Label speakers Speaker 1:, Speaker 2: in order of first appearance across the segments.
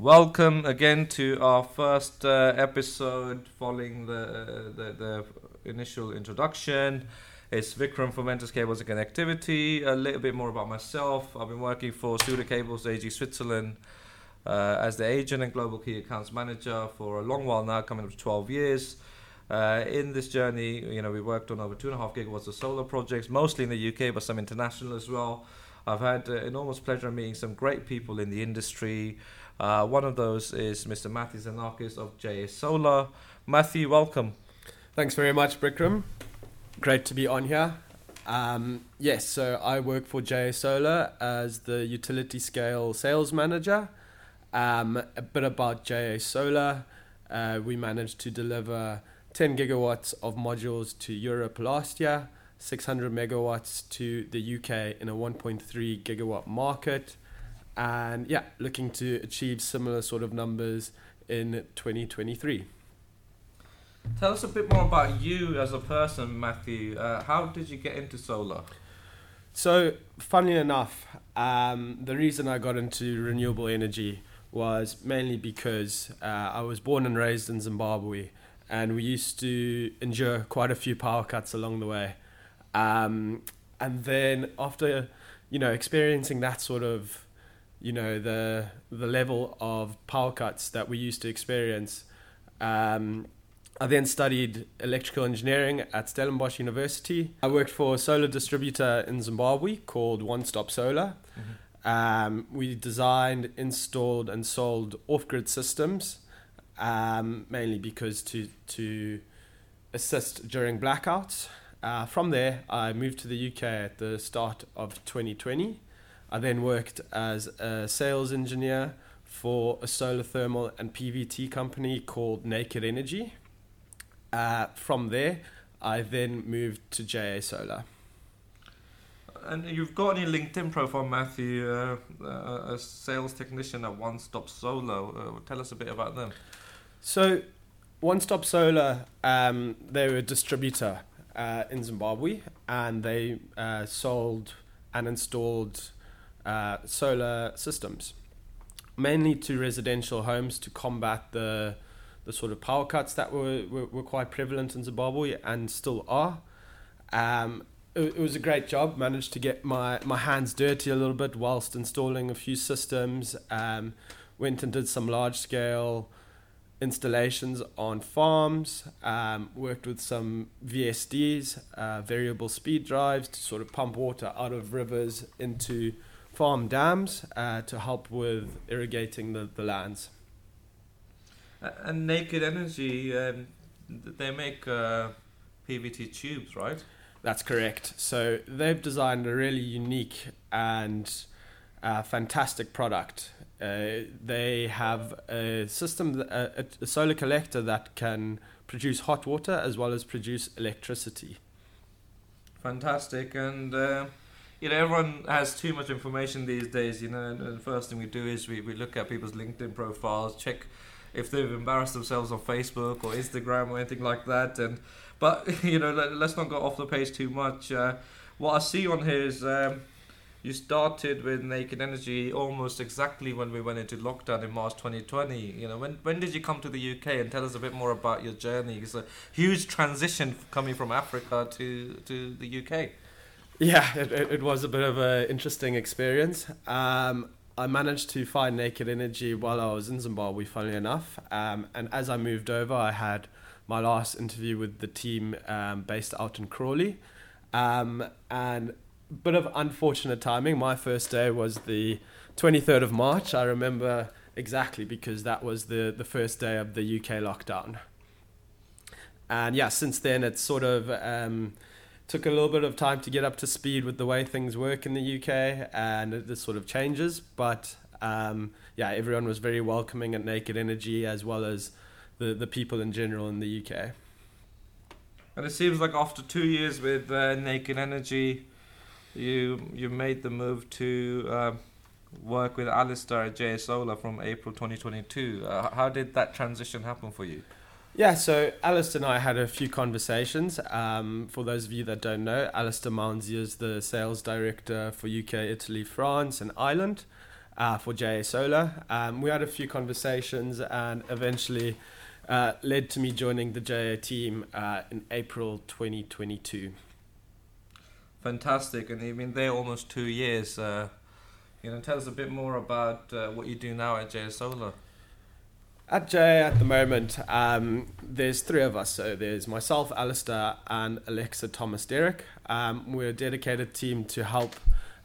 Speaker 1: Welcome again to our first uh, episode following the, uh, the, the initial introduction. It's Vikram from Ventus Cables and Connectivity. A little bit more about myself. I've been working for Studer Cables AG Switzerland uh, as the agent and global key accounts manager for a long while now, coming up to 12 years. Uh, in this journey, you know, we worked on over two and a half gigawatts of solar projects, mostly in the UK, but some international as well. I've had uh, enormous pleasure meeting some great people in the industry. Uh, one of those is Mr. Matthew Xenakis of JA Solar. Matthew, welcome.
Speaker 2: Thanks very much, Vikram. Great to be on here. Um, yes, so I work for JA Solar as the utility scale sales manager. Um, a bit about JA Solar. Uh, we managed to deliver 10 gigawatts of modules to Europe last year, 600 megawatts to the UK in a 1.3 gigawatt market, and yeah, looking to achieve similar sort of numbers in 2023.
Speaker 1: Tell us a bit more about you as a person, Matthew. Uh, how did you get into solar?
Speaker 2: So, funnily enough, um, the reason I got into renewable energy was mainly because uh, I was born and raised in Zimbabwe and we used to endure quite a few power cuts along the way. Um, and then after, you know, experiencing that sort of, you know, the the level of power cuts that we used to experience, um, I then studied electrical engineering at Stellenbosch University. I worked for a solar distributor in Zimbabwe called One Stop Solar. Mm-hmm. Um, we designed, installed, and sold off grid systems um, mainly because to to assist during blackouts. Uh, from there, I moved to the UK at the start of 2020. I then worked as a sales engineer for a solar thermal and PVT company called Naked Energy. Uh, from there, I then moved to JA Solar.
Speaker 1: And you've got on your LinkedIn profile, Matthew, uh, uh a sales technician at One Stop Solar. Uh, tell us a bit about them.
Speaker 2: So, One Stop Solar, um, they were a distributor uh, in Zimbabwe, and they uh, sold and installed uh, solar systems, mainly to residential homes to combat the the sort of power cuts that were, were, were quite prevalent in Zimbabwe and still are. Um, it, was a great job. Managed to get my, my hands dirty a little bit whilst installing a few systems. Um, went and did some large scale installations on farms, um, worked with some VSDs, uh, variable speed drives, to sort of pump water out of rivers into farm dams uh, to help with irrigating the, the lands.
Speaker 1: And Naked Energy, um, they make uh, PVT tubes, right?
Speaker 2: That's correct. So they've designed a really unique and uh, fantastic product uh, they have a system, a, a, solar collector that can produce hot water as well as produce electricity.
Speaker 1: Fantastic, and uh, you know everyone has too much information these days. You know, and the first thing we do is we, we look at people's LinkedIn profiles, check if they've embarrassed themselves on Facebook or Instagram or anything like that. And but you know, let, us not go off the page too much. Uh, what I see on here is. Um, you started with Naked Energy almost exactly when we went into lockdown in March 2020. You know, when when did you come to the UK and tell us a bit more about your journey? It's a huge transition coming from Africa to to the UK.
Speaker 2: Yeah, it, it was a bit of an interesting experience. Um, I managed to find Naked Energy while I was in Zimbabwe, funnily enough. Um, and as I moved over, I had my last interview with the team um, based out in Crawley. Um, and bit of unfortunate timing. My first day was the 23rd of March. I remember exactly because that was the, the first day of the UK lockdown. And yeah, since then it's sort of um, took a little bit of time to get up to speed with the way things work in the UK and it, sort of changes. But um, yeah, everyone was very welcoming at Naked Energy as well as the, the people in general in the UK.
Speaker 1: And it seems like after two years with uh, Naked Energy, you you made the move to uh, work with Alistair at JA Solar from April 2022. Uh, how did that transition happen for you?
Speaker 2: Yeah, so Alistair and I had a few conversations. Um, for those of you that don't know, Alistair Mounsey is the sales director for UK, Italy, France, and Ireland. uh, for JA Solar. Um, we had a few conversations and eventually uh, led to me joining the JA team uh, in April 2022.
Speaker 1: Fantastic, and you've been there almost two years. Uh, you know, tell us a bit more about uh, what you do now at JA Solar.
Speaker 2: At JA at the moment, um, there's three of us. So there's myself, Alistair, and Alexa Thomas Derrick. Um, we're a dedicated team to help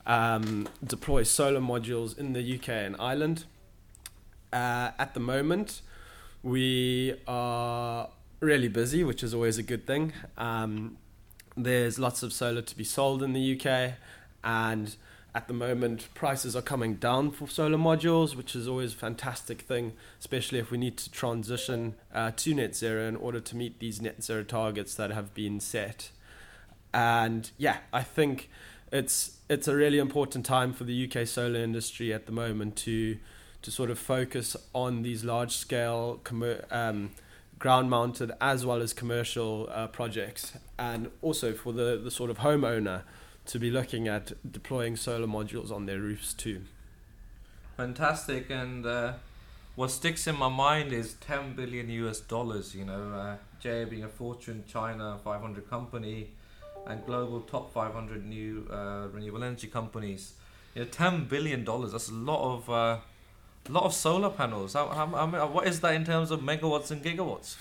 Speaker 2: um, deploy solar modules in the UK and Ireland. Uh, at the moment, we are really busy, which is always a good thing. Um, there's lots of solar to be sold in the UK, and at the moment, prices are coming down for solar modules, which is always a fantastic thing, especially if we need to transition uh, to net zero in order to meet these net zero targets that have been set. And yeah, I think it's it's a really important time for the UK solar industry at the moment to to sort of focus on these large scale um, ground mounted as well as commercial uh, projects, and also for the the sort of homeowner to be looking at deploying solar modules on their roofs too.
Speaker 1: Fantastic, and uh, what sticks in my mind is 10 billion US dollars. You know, uh, being a Fortune China 500 company and global top 500 new uh, renewable energy companies. You know, 10 billion dollars. That's a lot of uh, lot of solar panels. How, how, how, what is that in terms of megawatts and gigawatts?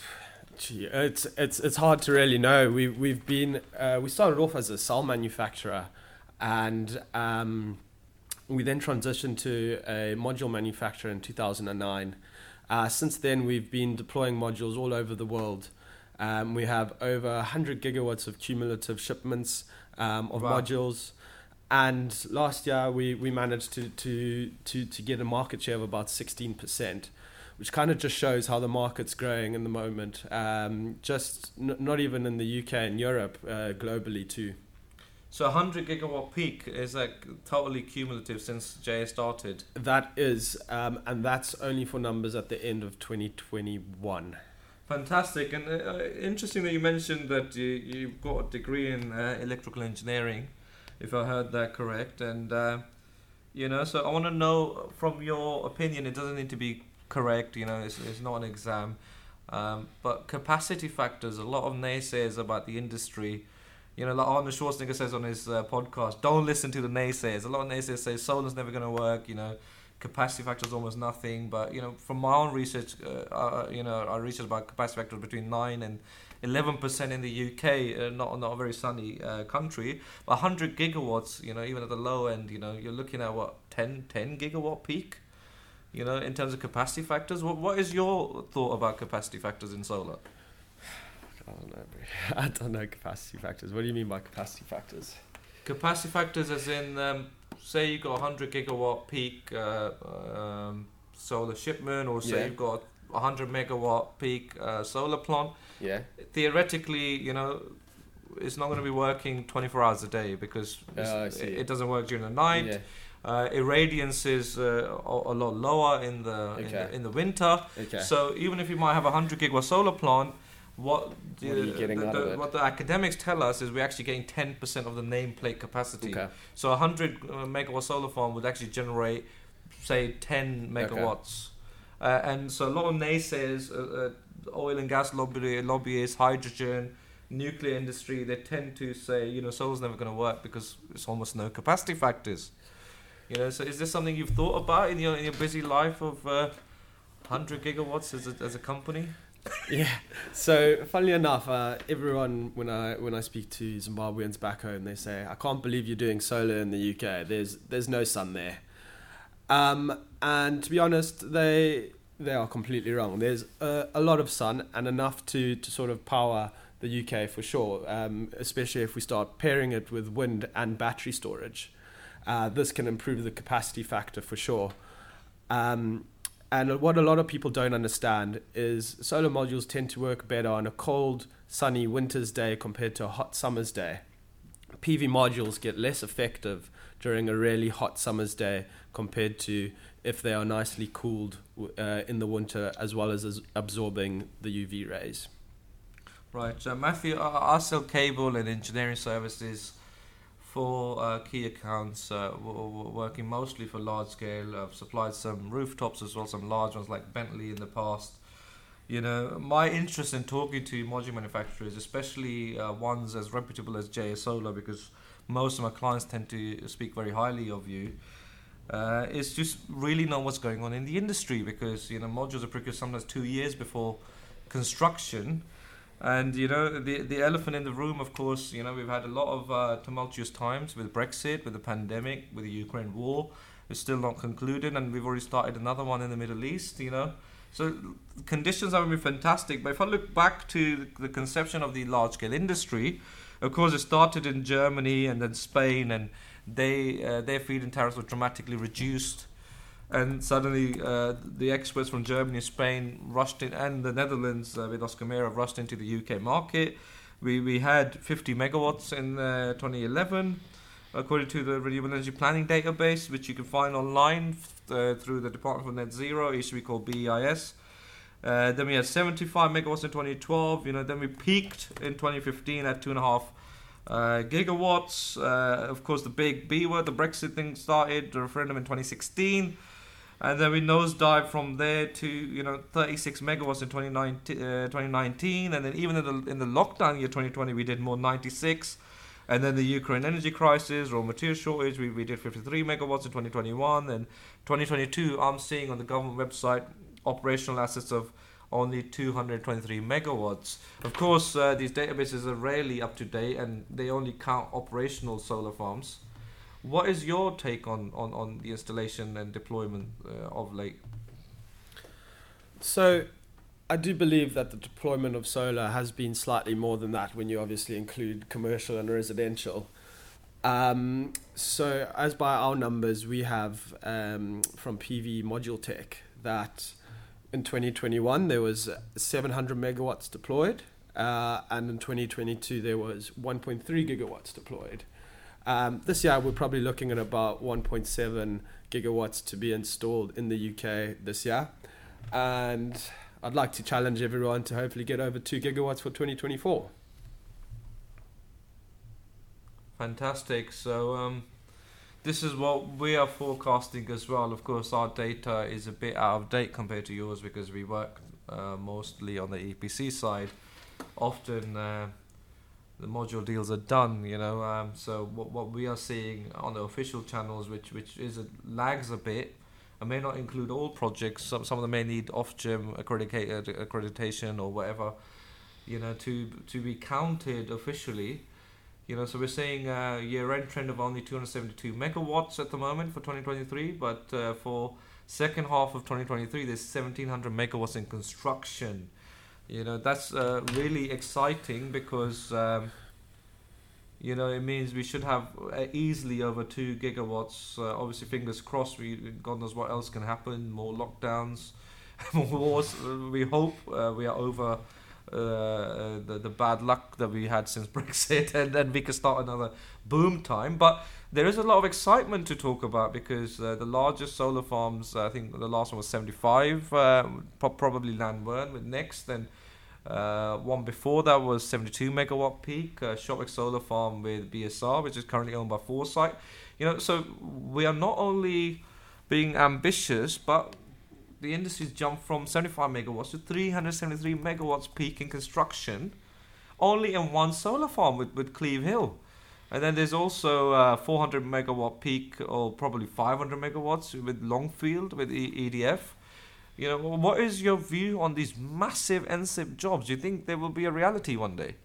Speaker 2: Gee, it's it's it's hard to really know. We we've been uh, we started off as a cell manufacturer, and um, we then transitioned to a module manufacturer in 2009. Uh, since then, we've been deploying modules all over the world. Um, we have over 100 gigawatts of cumulative shipments um, of wow. modules. And last year, we, we managed to, to, to, to get a market share of about 16% which kind of just shows how the market's growing in the moment. Um, just n- not even in the UK and Europe, uh, globally too.
Speaker 1: So 100 gigawatt peak is like totally cumulative since JA started.
Speaker 2: That is, um, and that's only for numbers at the end of 2021.
Speaker 1: Fantastic, and uh, uh, interesting that you mentioned that you you've got a degree in uh, electrical engineering, if I heard that correct, and uh, you know, so I want to know from your opinion. It doesn't need to be correct. You know, it's, it's not an exam. Um, but capacity factors, a lot of naysayers about the industry. You know, like Arnold Schwarzenegger says on his uh, podcast, don't listen to the naysayers. A lot of naysayers say solar's never going to work. You know, capacity factor is almost nothing. But you know, from my own research, uh, uh, you know, I researched about capacity factors between nine and eleven percent in the UK. Uh, not not a very sunny uh, country. But 100 gigawatts, you know, even at the low end, you know, you're looking at what 10 10 gigawatt peak you know, in terms of capacity factors. What what is your thought about capacity factors in solar?
Speaker 2: I don't know. I don't know capacity factors. What do you mean by capacity factors?
Speaker 1: Capacity factors, as in, um, say you've got a hundred gigawatt peak uh, um, solar shipment, or say yeah. you've got a hundred megawatt peak uh, solar plant.
Speaker 2: Yeah.
Speaker 1: Theoretically, you know, it's not going to be working 24 hours a day because
Speaker 2: oh,
Speaker 1: it, it, doesn't work during the night. Yeah. Uh, irradiance is uh, a, lot lower in the, okay. in the, in the winter.
Speaker 2: Okay.
Speaker 1: So even if you might have a hundred gigawatt solar plant, what
Speaker 2: the, what, the,
Speaker 1: what the academics tell us is we're actually getting ten percent of the nameplate capacity.
Speaker 2: Okay.
Speaker 1: So a hundred uh, megawatt solar farm would actually generate, say, ten megawatts. Uh, and so a lot of naysayers, uh, uh, oil and gas lobby, lobbyists, hydrogen, nuclear industry, they tend to say, you know, solar's never going to work because it's almost no capacity factors. You know, so is this something you've thought about in your in your busy life of uh, hundred gigawatts as a, as a company?
Speaker 2: yeah. So, funnily enough, uh, everyone when I when I speak to Zimbabweans back home, they say, "I can't believe you're doing solar in the UK. There's there's no sun there." Um, and to be honest, they they are completely wrong. There's a, a lot of sun and enough to to sort of power the UK for sure. Um, especially if we start pairing it with wind and battery storage uh, this can improve the capacity factor for sure. Um, and what a lot of people don't understand is solar modules tend to work better on a cold, sunny winter's day compared to a hot summer's day. PV modules get less effective during a really hot summer's day compared to if they are nicely cooled uh, in the winter as well as, as absorbing the UV rays.
Speaker 1: Right, so Matthew, I sell cable and engineering services for uh, key accounts, uh, w- working mostly for large scale. I've supplied some rooftops as well, some large ones like Bentley in the past. You know, my interest in talking to module manufacturers, especially uh, ones as reputable as JA Solar, because most of my clients tend to speak very highly of you. Uh, is just really know what's going on in the industry because you know modules are procured sometimes two years before construction, and you know the the elephant in the room. Of course, you know we've had a lot of uh, tumultuous times with Brexit, with the pandemic, with the Ukraine war. It's still not concluded, and we've already started another one in the Middle East. You know, so conditions haven't been fantastic. But if I look back to the conception of the large scale industry, of course, it started in Germany and then Spain and they uh, their feed-in tariffs were dramatically reduced, and suddenly uh, the experts from Germany, Spain rushed in, and the Netherlands uh, with Oscar Mayer rushed into the UK market. We we had 50 megawatts in uh, 2011, according to the Renewable Energy Planning Database, which you can find online uh, through the Department for Net Zero. It used to be called BEIS. Uh, then we had 75 megawatts in 2012. You know, then we peaked in 2015 at two and a half uh, gigawatts, uh, of course, the big B word, the Brexit thing started, the referendum in 2016, and then we nosedive from there to you know 36 megawatts in 2019, uh, 2019, and then even in the in the lockdown year 2020, we did more 96, and then the Ukraine energy crisis, raw material shortage, we, we did 53 megawatts in 2021, and 2022, I'm seeing on the government website operational assets of only 223 megawatts. Of course, uh, these databases are rarely up to date and they only count operational solar farms. What is your take on, on, on the installation and deployment uh, of late?
Speaker 2: So, I do believe that the deployment of solar has been slightly more than that when you obviously include commercial and residential. Um, so, as by our numbers, we have um, from PV Module Tech that in 2021 there was 700 megawatts deployed, uh, and in 2022 there was 1.3 gigawatts deployed. Um, this year we're probably looking at about 1.7 gigawatts to be installed in the UK this year, and I'd like to challenge everyone to hopefully get over two gigawatts for 2024.
Speaker 1: Fantastic. So. Um this is what we are forecasting as well. Of course, our data is a bit out of date compared to yours because we work uh, mostly on the EPC side. Often uh, the module deals are done, you know. Um, so what what we are seeing on the official channels, which which is a, lags a bit, and may not include all projects. Some some of them may need Ofgem accredited accreditation or whatever, you know, to to be counted officially you know, so we're seeing a year-end trend of only 272 megawatts at the moment for 2023, but uh, for second half of 2023, there's 1700 megawatts in construction. You know, that's uh, really exciting because, um, you know, it means we should have uh, easily over two gigawatts. Uh, obviously, fingers crossed. We God knows what else can happen. More lockdowns, more wars. We hope uh, we are over uh, the, the bad luck that we had since Brexit, and then we can start another boom time. But there is a lot of excitement to talk about because uh, the largest solar farms, I think the last one was 75, uh, probably Llanwern with Next, and uh, one before that was 72 megawatt peak, uh, Shotwick Solar Farm with BSR, which is currently owned by Foresight. You know, so we are not only being ambitious, but the industry's jumped from 75 megawatts to 373 megawatts peak in construction only in one solar farm with, with Cleve Hill. And then there's also uh, 400 megawatt peak, or probably 500 megawatts with Longfield with e- EDF. You know, what is your view on these massive NSIP jobs? Do you think they will be a reality one day?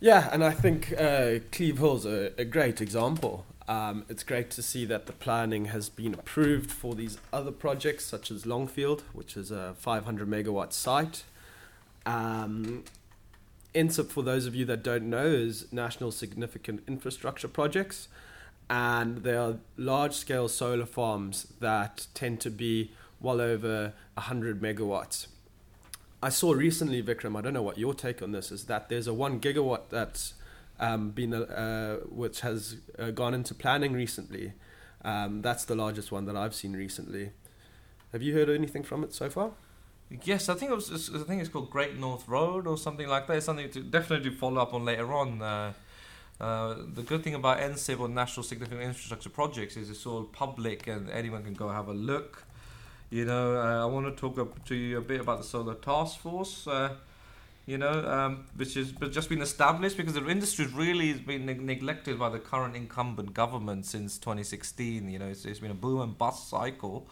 Speaker 2: Yeah, and I think uh, Cleve Hill's a, a great example. Um, it's great to see that the planning has been approved for these other projects, such as Longfield, which is a 500 megawatt site. Um, NSIP, for those of you that don't know, is National Significant Infrastructure Projects, and they are large scale solar farms that tend to be well over 100 megawatts. I saw recently, Vikram, I don't know what your take on this is, that there's a 1 gigawatt that's um, been uh, which has uh, gone into planning recently. Um, that's the largest one that I've seen recently. Have you heard anything from it so far?
Speaker 1: Yes, I think it was. I think it's called Great North Road or something like that. It's something to definitely follow up on later on. Uh, Uh, the good thing about NSIP or National Significant Infrastructure Projects is it's all public and anyone can go have a look. You know, uh, I want to talk to you a bit about the Solar Task Force. You know, um, which has just been established because the industry really has been neg- neglected by the current incumbent government since 2016. You know, it's, it's been a boom and bust cycle.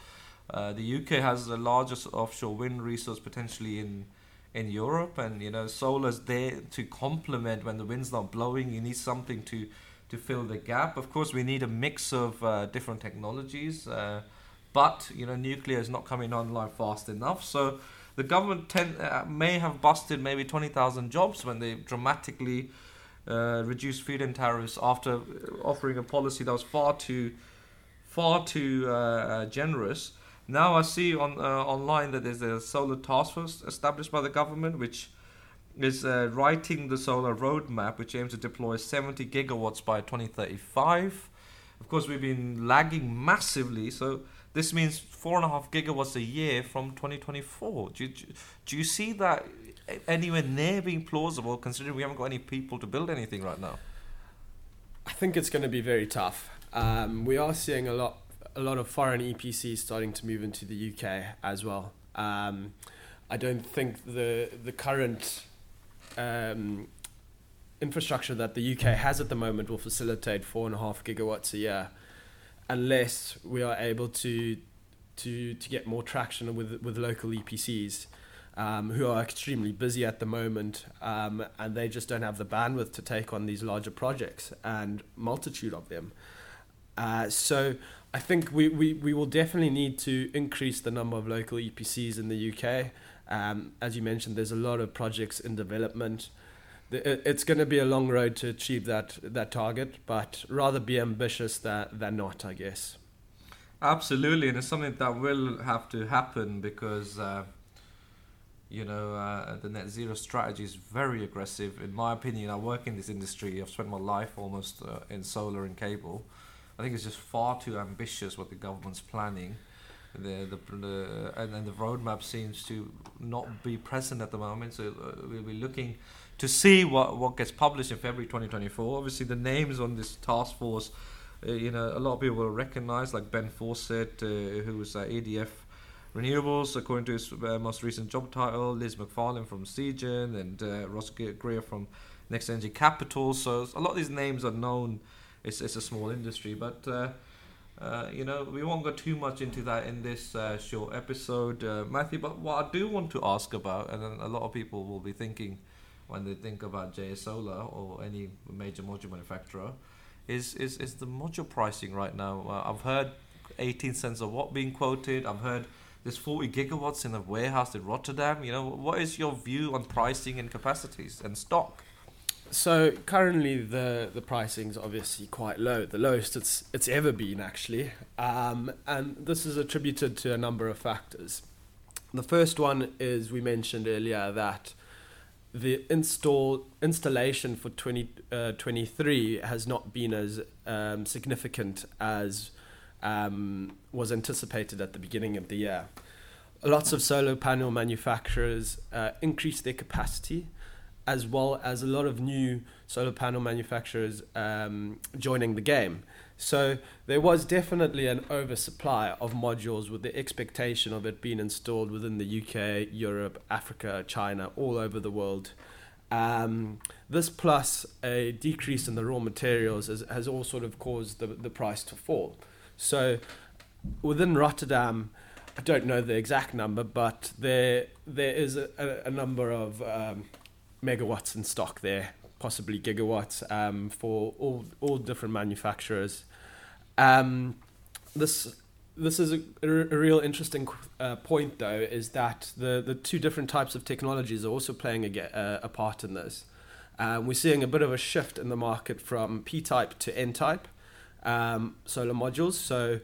Speaker 1: Uh, the UK has the largest offshore wind resource potentially in in Europe, and you know, solar's there to complement when the wind's not blowing. You need something to to fill the gap. Of course, we need a mix of uh, different technologies, uh, but you know, nuclear is not coming online fast enough. So the government ten, uh, may have busted maybe twenty thousand jobs when they dramatically uh, reduced feed-in tariffs after offering a policy that was far too far too uh, uh, generous. Now I see on uh, online that there's a solar task force established by the government, which is uh, writing the solar roadmap, which aims to deploy 70 gigawatts by 2035. Of course, we've been lagging massively, so this means four and a half gigawatts a year from 2024. Do you, do you see that anywhere near being plausible, considering we haven't got any people to build anything right now?
Speaker 2: I think it's going to be very tough. Um, we are seeing a lot a lot of foreign EPCs starting to move into the UK as well. Um, I don't think the the current um, infrastructure that the UK has at the moment will facilitate four and a half gigawatts a year, unless we are able to to to get more traction with with local EPCs. Um, who are extremely busy at the moment, um, and they just don't have the bandwidth to take on these larger projects and multitude of them. Uh, so I think we, we, we will definitely need to increase the number of local EPCs in the UK. Um, as you mentioned, there's a lot of projects in development. It's going to be a long road to achieve that that target, but rather be ambitious than, than not, I guess.
Speaker 1: Absolutely, and it's something that will have to happen because, uh, you know, uh, the net zero strategy is very aggressive. In my opinion, I work in this industry. I've spent my life almost uh, in solar and cable I think it's just far too ambitious what the government's planning. The, the, the and then the roadmap seems to not be present at the moment. So uh, we'll be looking to see what what gets published in February 2024. Obviously, the names on this task force, uh, you know, a lot of people will recognize, like Ben Fawcett, uh, who was at EDF Renewables, according to his uh, most recent job title, Liz McFarlane from Seagen, and uh, Ross Grier from Next Energy Capital. So a lot of these names are known it's it's a small industry. But uh, uh, you know, we won't go too much into that in this uh, short episode, uh, Matthew. But what I do want to ask about, and a lot of people will be thinking when they think about JA Solar or any major module manufacturer, is is is the module pricing right now? Uh, I've heard 18 cents a watt being quoted. I've heard there's 40 gigawatts in a warehouse in Rotterdam. You know, what is your view on pricing and capacities and stock?
Speaker 2: So currently the the pricing is obviously quite low, the lowest it's it's ever been actually, um, and this is attributed to a number of factors. The first one is we mentioned earlier that the install installation for 2023 uh, has not been as um, significant as um, was anticipated at the beginning of the year. Lots of solar panel manufacturers uh, increased their capacity as well as a lot of new solar panel manufacturers um, joining the game. So there was definitely an oversupply of modules with the expectation of it being installed within the UK, Europe, Africa, China, all over the world. Um, this plus a decrease in the raw materials has, has all sort of caused the, the price to fall. So within Rotterdam, I don't know the exact number, but there there is a, a, number of um, megawatts in stock there, possibly gigawatts um, for all all different manufacturers. Um, this this is a, a, real interesting uh, point, though, is that the, the two different types of technologies are also playing a, uh, a part in this. Um, we're seeing a bit of a shift in the market from P type to N type um, solar modules. So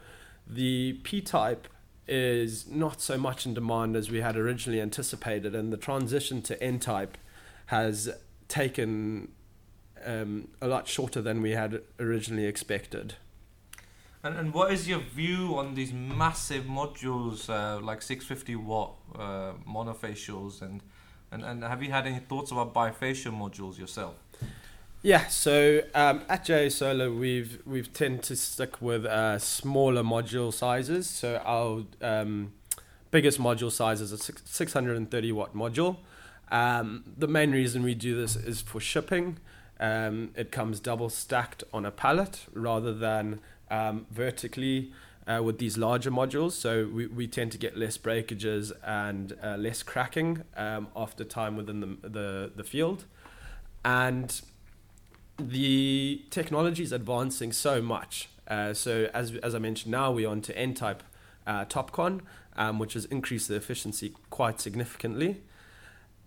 Speaker 2: the P type is not so much in demand as we had originally anticipated, and the transition to N type has taken um, a lot shorter than we had originally expected.
Speaker 1: And, and what is your view on these massive modules uh, like 650 watt uh, monofacials and, and and have you had any thoughts about bifacial modules yourself?
Speaker 2: Yeah, so um, at JA Solar, we've we've tend to stick with uh, smaller module sizes. So our um, biggest module size is a six, 630 watt module. Um, the main reason we do this is for shipping. Um, it comes double stacked on a pallet rather than um, vertically uh, with these larger modules. So we, we tend to get less breakages and uh, less cracking um, after time within the, the, the field. And the technology is advancing so much. Uh, so as as I mentioned, now we're on to N-type uh, TOPCon, um, which has increased the efficiency quite significantly.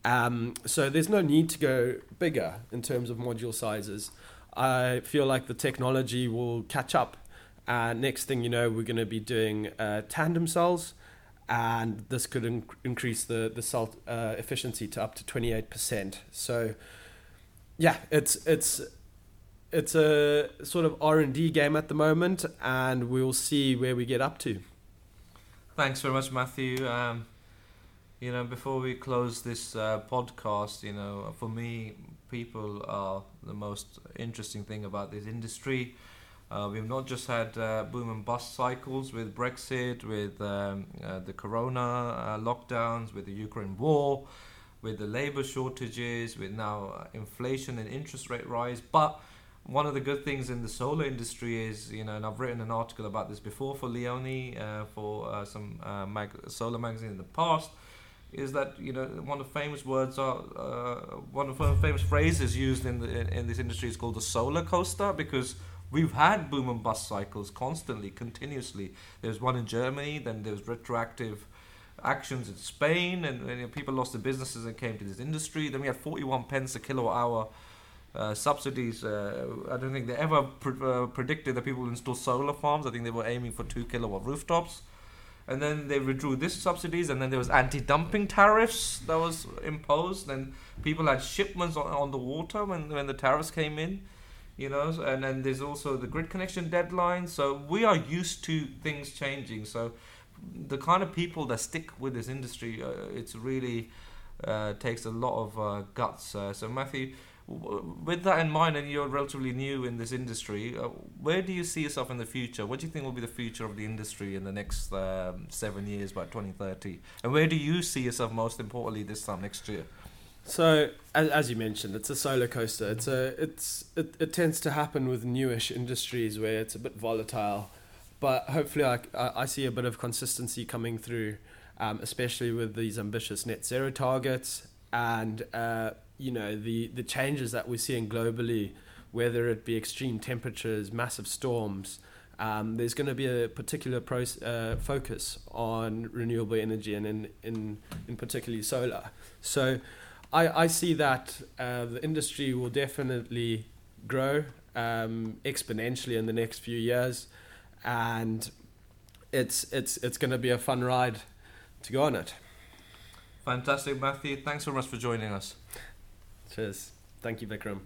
Speaker 2: Um, so there's no need to go bigger in terms of module sizes. I feel like the technology will catch up. Uh, next thing you know, we're going to be doing uh, tandem cells, and this could inc- increase the the cell uh, efficiency to up to 28%. So yeah, it's it's it's a sort of R and D game at the moment, and we'll see where we get up to.
Speaker 1: Thanks very much, Matthew. Um, you know, before we close this uh, podcast, you know, for me, people are the most interesting thing about this industry. Uh, we've not just had uh, boom and bust cycles with Brexit, with um, uh, the Corona uh, lockdowns, with the Ukraine war, with the labor shortages, with now uh, inflation and interest rate rise, but one of the good things in the solar industry is, you know, and I've written an article about this before for Leone, uh, for some mag- solar magazine in the past, is that you know one of the famous words are one of the famous phrases used in the in, in this industry is called the solar coaster because we've had boom and bust cycles constantly, continuously. There's one in Germany, then there's retroactive actions in Spain, and, and people lost their businesses and came to this industry. Then we had 41 pence a kilowatt hour uh, subsidies. Uh, I don't think they ever pr- uh, predicted that people would install solar farms. I think they were aiming for two kilowatt rooftops. And then they withdrew this subsidies, and then there was anti-dumping tariffs that was imposed, and people had shipments on, on the water when, when the tariffs came in, you know. And then there's also the grid connection deadline. So we are used to things changing. So the kind of people that stick with this industry, uh, it's really uh, takes a lot of uh, guts. Uh, so Matthew, with that in mind, and you're relatively new in this industry, uh, where do you see yourself in the future? What do you think will be the future of the industry in the next um, seven years by 2030? And where do you see yourself most importantly this time next year?
Speaker 2: So, as, as you mentioned, it's a solar coaster. It's a it's it, it tends to happen with newish industries where it's a bit volatile, but hopefully, I I see a bit of consistency coming through, um, especially with these ambitious net zero targets and. Uh, you know the the changes that we're seeing globally, whether it be extreme temperatures, massive storms. Um, there's going to be a particular pro- uh, focus on renewable energy and in, in, in particularly solar. So I, I see that uh, the industry will definitely grow um, exponentially in the next few years, and it's it's it's going to be a fun ride to go on it.
Speaker 1: Fantastic, Matthew. Thanks so much for joining us.
Speaker 2: Cheers. Thank you, Vikram.